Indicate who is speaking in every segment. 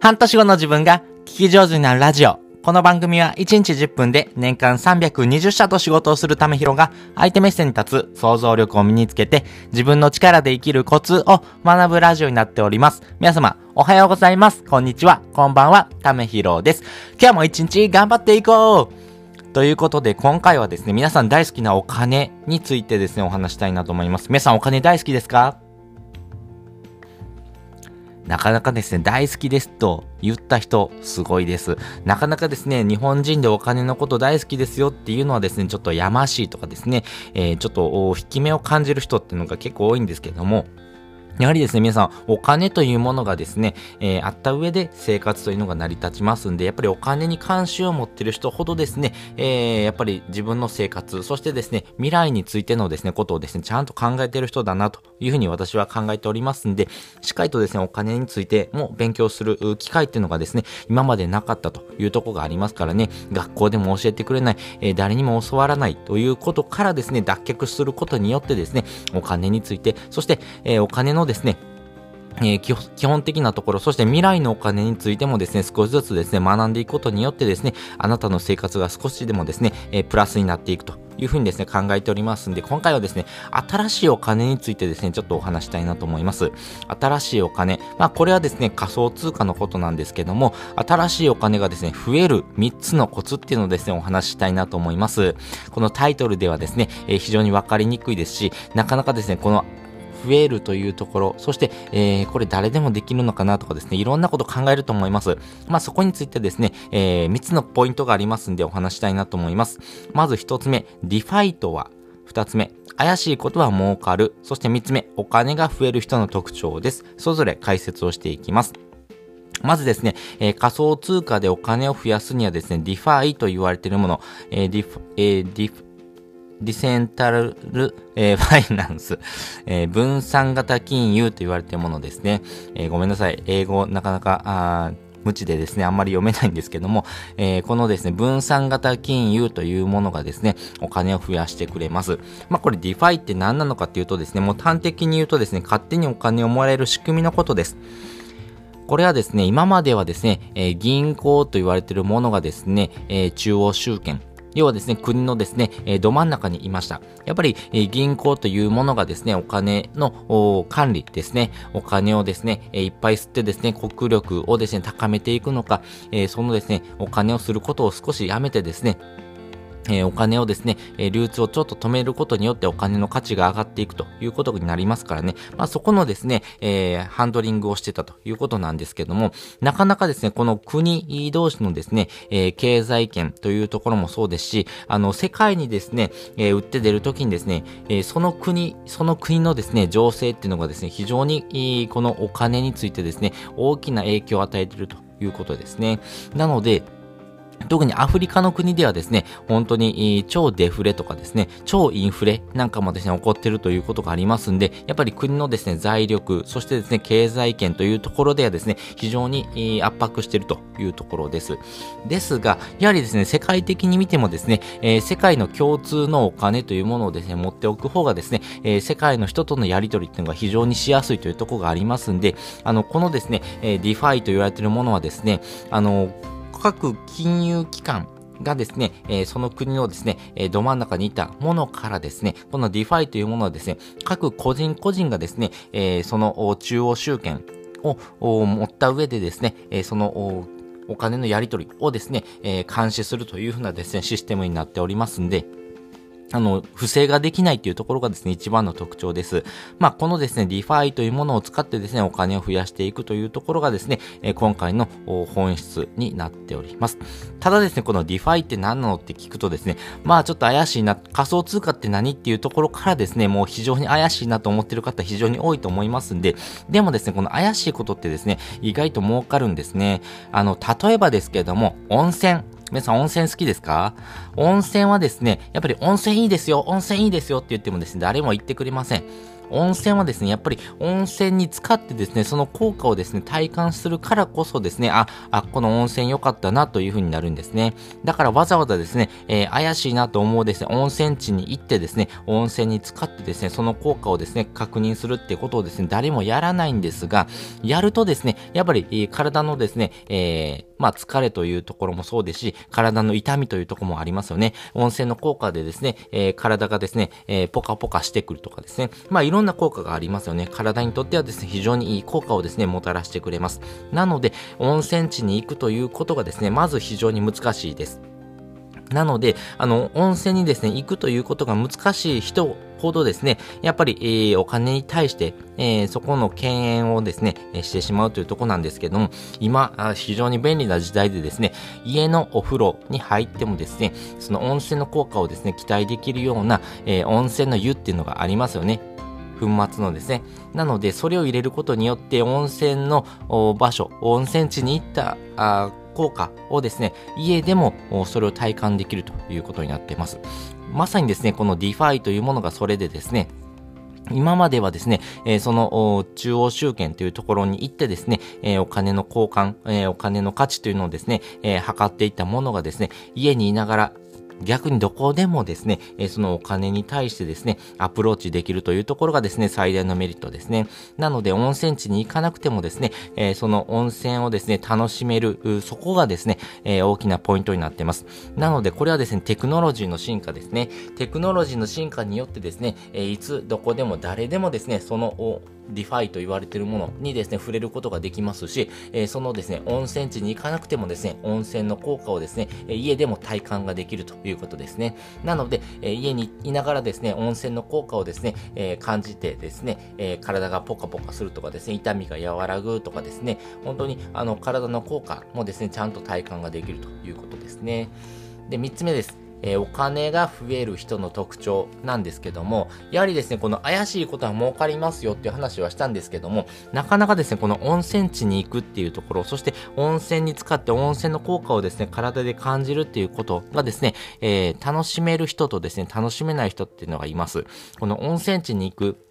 Speaker 1: 半年後の自分が聞き上手になるラジオ。この番組は1日10分で年間320社と仕事をするためひろが相手目線に立つ想像力を身につけて自分の力で生きるコツを学ぶラジオになっております。皆様、おはようございます。こんにちは。こんばんは。ためひろです。今日も一日頑張っていこうということで、今回はですね、皆さん大好きなお金についてですね、お話したいなと思います。皆さんお金大好きですか？なかなかですね、大好きですと言った人、すごいです。なかなかですね、日本人でお金のこと大好きですよっていうのはですね、ちょっとやましいとかですね、えー、ちょっと引き目を感じる人っていうのが結構多いんですけども、やはりですね、皆さん、お金というものがですね、えー、あった上で生活というのが成り立ちますんで、やっぱりお金に関心を持っている人ほどですね、えー、やっぱり自分の生活、そしてですね、未来についてのですね、ことをですね、ちゃんと考えている人だなというふうに私は考えておりますんで、しっかりとですね、お金についても勉強する機会っていうのがですね、今までなかったというとこがありますからね、学校でも教えてくれない、えー、誰にも教わらないということからですね、脱却することによってですね、お金について、そして、えお金のですね、えー、基本的なところ、そして未来のお金についてもですね、少しずつですね、学んでいくことによってですね、あなたの生活が少しでもですね、えー、プラスになっていくというふうにですね、考えておりますんで、今回はですね、新しいお金についてですね、ちょっとお話したいなと思います。新しいお金。まあ、これはですね、仮想通貨のことなんですけども、新しいお金がですね、増える3つのコツっていうのをですね、お話ししたいなと思います。このタイトルではですね、えー、非常にわかりにくいですし、なかなかですね、この増えるというところ、そして、えー、これ誰でもできるのかなとかですね、いろんなこと考えると思います。まあ、そこについてですね、えー、3つのポイントがありますんでお話したいなと思います。まず1つ目、 DeFi とは、2つ目、怪しいことは儲かる。そして3つ目、お金が増える人の特徴です。それぞれ解説をしていきます。まずですね、えー、仮想通貨でお金を増やすにはですね、 DeFi と言われているもの、えー、ディフ、えー、ディフ、 decentral、えー、finance、えー、分散型金融と言われているものですね。えー、ごめんなさい。英語なかなか、無知でですね、あんまり読めないんですけども、えー、このですね、分散型金融というものがですね、お金を増やしてくれます。まあ、これ DeFi って何なのかっていうとですね、もう端的に言うとですね、勝手にお金をもらえる仕組みのことです。これはですね、今まではですね、えー、銀行と言われているものがですね、えー、中央集権、要はですね、国のですね、えー、ど真ん中にいました。やっぱり、えー、銀行というものがですね、お金の管理ですね、お金をですね、えー、いっぱい吸ってですね、国力をですね、高めていくのか、えそのですね、お金をすることを少しやめてですね、え、お金をですね、えー、流通をちょっと止めることによってお金の価値が上がっていくということになりますからね。まあそこのですね、えー、ハンドリングをしてたということなんですけども、なかなかですね、この国同士のですね、えー、経済圏というところもそうですし、あの、世界にですね、えー、売って出るときにですね、え、その国、その国のですね、情勢っていうのがですね、非常に、このお金についてですね、大きな影響を与えているということですね。なので、特にアフリカの国ではですね、本当に超デフレとかですね、超インフレなんかもですね、起こってるということがありますんで、やっぱり国のですね、財力、そしてですね、経済圏というところではですね、非常に圧迫しているというところです。ですが、やはりですね、世界的に見てもですね、えー、世界の共通のお金というものをですね、持っておく方がですね、えー、世界の人とのやり取りっていうのが非常にしやすいというところがありますんで、あの、このですね、えー、 DeFi と言われているものはですね、あの、各金融機関がですね、え、その国のですね、え、ど真ん中にいたものからですね、この DeFi というものはですね、各個人個人がですね、え、その中央集権を持った上でですね、えそのお金のやり取りをですね、え監視するというふうなですね、システムになっておりますんで、あの、不正ができないというところがですね、一番の特徴です。まあ、このですね、 DeFi というものを使ってですね、お金を増やしていくというところがですね、今回の本質になっております。ただですね、この DeFi って何なのって聞くとですね、まあちょっと怪しいな、仮想通貨って何っていうところからですね、もう非常に怪しいなと思ってる方非常に多いと思いますんで、でもですね、この怪しいことってですね、意外と儲かるんですね。あの、例えばですけれども、温泉。皆さん温泉好きですか？温泉はですね、やっぱり温泉いいですよ、温泉いいですよって言ってもですね、誰も言ってくれません。温泉はですね、やっぱり温泉に使ってですね、その効果をですね、体感するからこそですね、あ、あ、この温泉良かったなという風になるんですね。だからわざわざですね、えー、怪しいなと思うですね、温泉地に行ってですね、温泉に使ってですね、その効果をですね、確認するってことをですね、誰もやらないんですが、やるとですね、やっぱり、体のですね、えー、まあ疲れというところもそうですし、体の痛みというところもありますよね。温泉の効果でですね、えー、体がですね、えー、ポカポカしてくるとかですね、まあいろな効果がありますよね。体にとってはですね、非常にいい効果をですね、もたらしてくれます。なので、温泉地に行くということがですね、まず非常に難しいです。なので、あの、温泉にですね、行くということが難しい人ほどですね、やっぱり、えー、お金に対して、えー、そこの敬遠をですね、えしてしまうというとこなんですけども、今、非常に便利な時代でですね、家のお風呂に入ってもですね、その温泉の効果をですね、期待できるような、えー、温泉の湯っていうのがありますよね。粉末のですね。なので、それを入れることによって、温泉の場所、温泉地に行ったあ効果をですね、家でもそれを体感できるということになっています。まさにですね、この DeFi というものがそれでですね、今まではですね、えー、その中央集権というところに行ってですね、えー、お金の交換、えー、お金の価値というのをですね、え測っていったものがですね、家にいながら逆にどこでもですね、えそのお金に対してですね、アプローチできるというところがですね、最大のメリットですね。なので、温泉地に行かなくてもですね、えその温泉をですね、楽しめる、そこがですね、え大きなポイントになってます。なので、これはですね、テクノロジーの進化ですね。テクノロジーの進化によってですね、えいつ、どこでも誰でもですね、その、 DeFi と言われているものにですね、触れることができますし、えー、そのですね、温泉地に行かなくてもですね、温泉の効果をですね、家でも体感ができるということですね。なので、えー、家にいながらですね、温泉の効果をですね、えー、感じてですね、え体がポカポカするとかですね、痛みが和らぐとかですね、本当にあの体の効果もですね、ちゃんと体感ができるということですね。で、3つ目です。えー、お金が増える人の特徴なんですけども、やはりですね、この怪しいことは儲かりますよっていう話はしたんですけども、なかなかですね、この温泉地に行くっていうところ、そして温泉に使って温泉の効果をですね、体で感じるっていうことがですね、えー、楽しめる人とですね、楽しめない人っていうのがいます。この温泉地に行く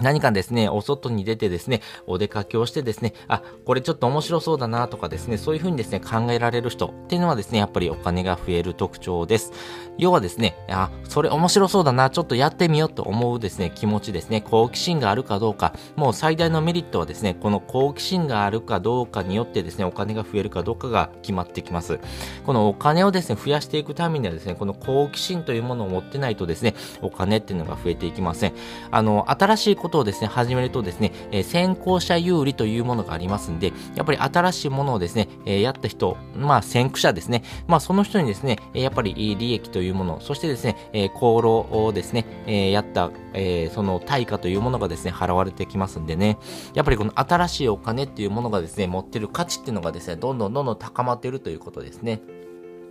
Speaker 1: 何かですね、お外に出てですね、お出かけをしてですね、あ、これちょっと面白そうだなとかですね、そういうふうにですね、考えられる人っていうのはですね、やっぱりお金が増える特徴です。要はですね、あ、それ面白そうだな、ちょっとやってみようと思うですね、気持ちですね、好奇心があるかどうか、もう最大のメリットはですね、この好奇心があるかどうかによってですね、お金が増えるかどうかが決まってきます。このお金をですね、増やしていくためにはですね、この好奇心というものを持ってないとですね、お金っていうのが増えていきません。あの、新しいことをですね、始めるとですね、えー、先行者有利というものがありますんで、やっぱり新しいものをですね、えー、やった人、まあ先駆者ですね、まあその人にですね、やっぱり利益というもの、そしてですね、えー、功労をですね、えー、やった、えー、その対価というものがですね、払われてきますんでね、やっぱりこの新しいお金っていうものがですね、持ってる価値っていうのがですね、どんどんどんどん高まっているということですね。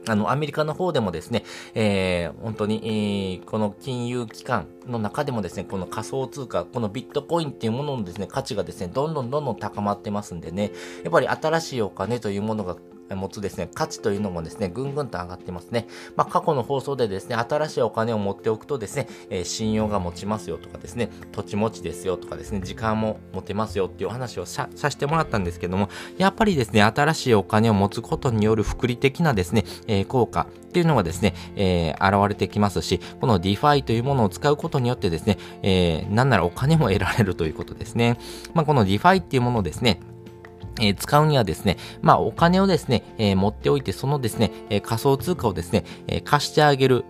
Speaker 1: あの、アメリカの方でもですね、えー、本当に、えー、この金融機関の中でもですね、この仮想通貨、このビットコインっていうもののですね、価値がですね、どんどんどんどん高まってますんでね、やっぱり新しいお金というものが持つですね、価値というのもですね、ぐんぐんと上がってますね。まあ、過去の放送でですね、新しいお金を持っておくとですね、えー、信用が持ちますよとかですね、土地持ちですよとかですね、時間も持てますよっていうお話をささせてもらったんですけども、やっぱりですね、新しいお金を持つことによる福利的なですね、えー、効果っていうのがですね、えー、現れてきますし、この DeFi というものを使うことによってですね、えー、なんならお金も得られるということですね。まあ、この DeFi っていうものをですね、え、使うにはですね、まあお金をですね、え、持っておいて、そのですね、え、仮想通貨をですね、え貸してあげる。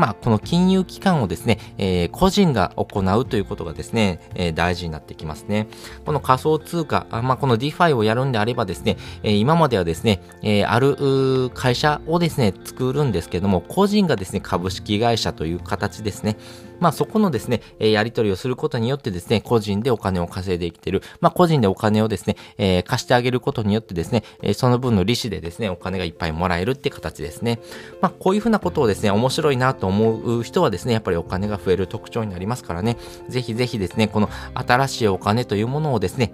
Speaker 1: まあ、この金融機関をですね、えー、個人が行うということがですね、えー、大事になってきますね。この仮想通貨、あまあ、この DeFi をやるんであればですね、えー、今まではですね、えある会社をですね、作るんですけども、個人がですね、株式会社という形ですね。まあそこのですね、えやり取りをすることによってですね、個人でお金を稼いできてる。まあ個人でお金をですね、え貸してあげることによってですね、えその分の利子でですね、お金がいっぱいもらえるって形ですね。まあこういうふうなことをですね、面白いなと思う人はですね、やっぱりお金が増える特徴になりますからね、ぜひぜひですね、この新しいお金というものをですね、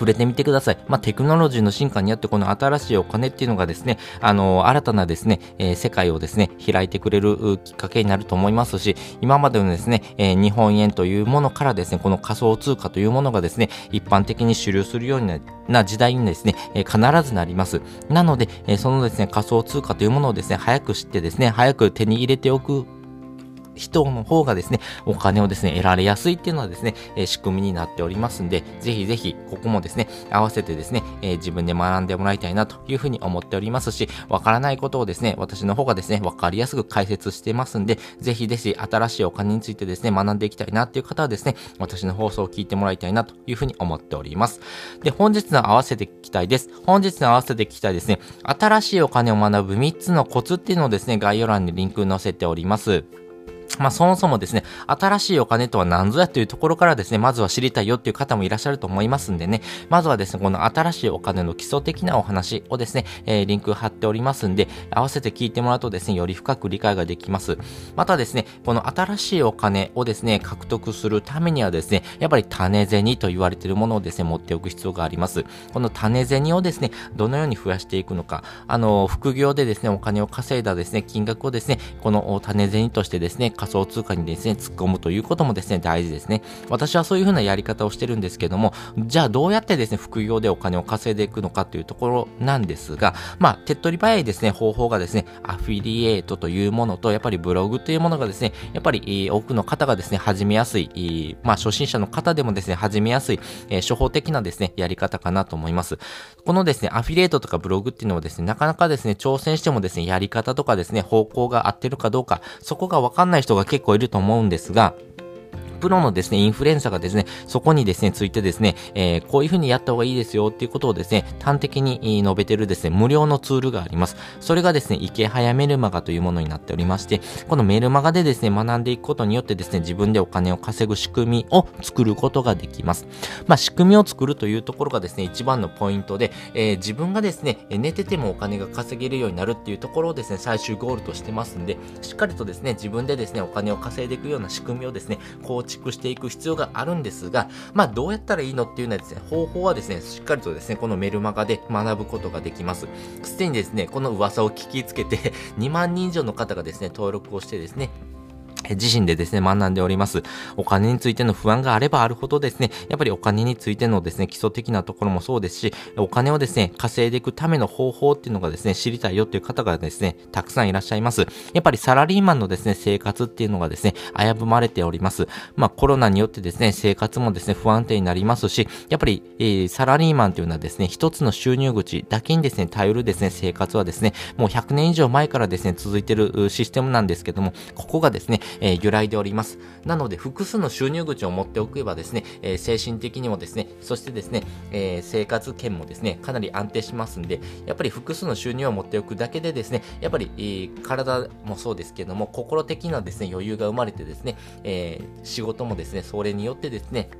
Speaker 1: 触れてみてください。まあ、テクノロジーの進化によってこの新しいお金っていうのがですね、あの、新たなですね、えー、世界をですね、開いてくれるきっかけになると思いますし、今までのですね、えー、日本円というものからですね、この仮想通貨というものがですね、一般的に主流するようにな時代にですね、えー、必ずなります。なので、えそのですね、仮想通貨というものをですね、早く知ってですね、早く手に入れておく人の方がですね、お金をですね、得られやすいっていうのはですね、えー、仕組みになっておりますんで、ぜひぜひ、ここもですね、合わせてですね、えー、自分で学んでもらいたいなというふうに思っておりますし、わからないことをですね、私の方がですね、わかりやすく解説してますんで、ぜひぜひ、新しいお金についてですね、学んでいきたいなっていう方はですね、私の放送を聞いてもらいたいなというふうに思っております。で、本日の合わせて聞きたいです。本日の合わせて聞きたいですね、新しいお金を学ぶ3つのコツっていうのをですね、概要欄にリンク載せております。まあそもそもですね、新しいお金とは何ぞやというところからですね、まずは知りたいよっていう方もいらっしゃると思いますんでね、まずはですね、この新しいお金の基礎的なお話をですね、えー、リンク貼っておりますんで、合わせて聞いてもらうとですね、より深く理解ができます。またですね、この新しいお金をですね、獲得するためにはですね、やっぱり種銭と言われているものをですね、持っておく必要があります。この種銭をですね、どのように増やしていくのか、あの、副業でですね、お金を稼いだですね、金額をですね、この種銭としてですね、仮想通貨にですね、突っ込むということもですね、大事ですね。私はそういうふうなやり方をしてるんですけども、じゃあどうやってですね、副業でお金を稼いでいくのかというところなんですが、まあ、手っ取り早いですね、方法がですね、アフィリエイトというものと、やっぱりブログというものがですね、やっぱり多くの方がですね、始めやすい、まあ、初心者の方でもですね、始めやすい、えー、処方的なですね、やり方かなと思います。このですね、アフィリエイトとかブログっていうのはですね、なかなかですね、挑戦してもですね、やり方とかですね、方向が合ってるかどうか、そこがわかんない人人が結構いると思うんですが、プロのですね、インフルエンサーがですね、そこにですね、ついてですね、えー、こういう風にやった方がいいですよっていうことをですね、端的に述べてるですね、無料のツールがあります。それがですね、池早メルマガというものになっておりまして、このメルマガでですね、学んでいくことによってですね、自分でお金を稼ぐ仕組みを作ることができます。まあ、仕組みを作るというところがですね、一番のポイントで、えー、自分がですね、寝ててもお金が稼げるようになるっていうところをですね、最終ゴールとしてますんで、しっかりとですね、自分でですね、お金を稼いでいくような仕組みをですね、構築していく必要があるんですが、まあ、どうやったらいいのっていうのはですね、方法はですね、しっかりとですね、このメルマガで学ぶことができます。すでにですね、この噂を聞きつけて 2万人以上の方がですね、登録をしてですね、自身でですね、学んでおります。お金についての不安があればあるほどですね、やっぱりお金についてのですね、基礎的なところもそうですし、お金をですね、稼いでいくための方法っていうのがですね、知りたいよっていう方がですね、たくさんいらっしゃいます。やっぱりサラリーマンのですね、生活っていうのがですね、危ぶまれております。まあコロナによってですね、生活もですね、不安定になりますし、やっぱり、えー、サラリーマンというのはですね、一つの収入口だけにですね、頼るですね、生活はですね、もう100年以上前からですね、続いてるシステムなんですけども、ここがですね、えー、揺らいでおります。なので、複数の収入口を持っておけばですね、えー、精神的にもですね、そしてですね、えー、生活圏もですね、かなり安定しますんで、やっぱり複数の収入を持っておくだけでですね、やっぱり、えー、体もそうですけども、心的なですね、余裕が生まれてですね、え仕事もですね、それによってですね、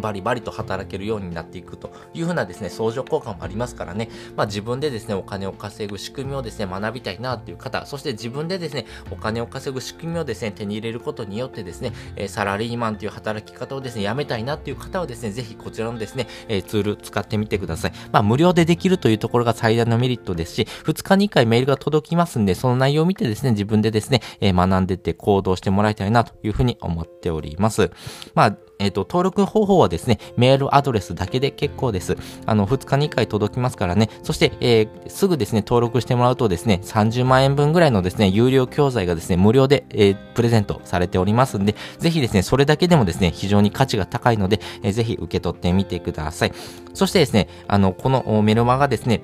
Speaker 1: バリバリと働けるようになっていくというふうなですね、相乗効果もありますからね、まあ自分でですね、お金を稼ぐ仕組みをですね、学びたいなっていう方、そして自分でですね、お金を稼ぐ仕組みをですね、手に入れることによってですね、えサラリーマンという働き方をですね、やめたいなっていう方はですね、ぜひこちらのですね、えツール使ってみてください。まあ無料でできるというところが最大のメリットですし、2日に1回メールが届きますんで、その内容を見てですね、自分でですね、え学んでて行動してもらいたいなというふうに思っております。まあえっ、ー、と、登録方法はですね、メールアドレスだけで結構です。あの、2日に1回届きますからね。そして、えー、すぐですね、登録してもらうとですね、30万円分ぐらいのですね、有料教材がですね、無料で、えー、プレゼントされておりますんで、ぜひですね、それだけでもですね、非常に価値が高いので、えー、ぜひ受け取ってみてください。そしてですね、あの、このメルマがですね、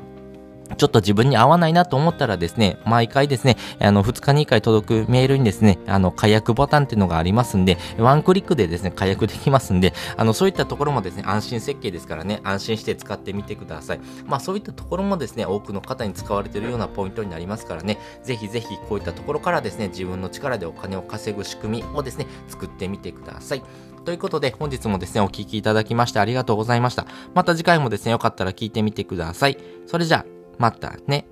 Speaker 1: ちょっと自分に合わないなと思ったらですね、毎回ですね、あの、2日に1回届くメールにですね、あの、解約ボタンっていうのがありますんで、ワンクリックでですね、解約できますんで、あの、そういったところもですね、安心設計ですからね、安心して使ってみてください。まあ、そういったところもですね、多くの方に使われているようなポイントになりますからね、ぜひぜひこういったところからですね、自分の力でお金を稼ぐ仕組みをですね、作ってみてください。ということで、本日もですね、お聴きいただきましてありがとうございました。また次回もですね、よかったら聞いてみてください。それじゃあ、またね。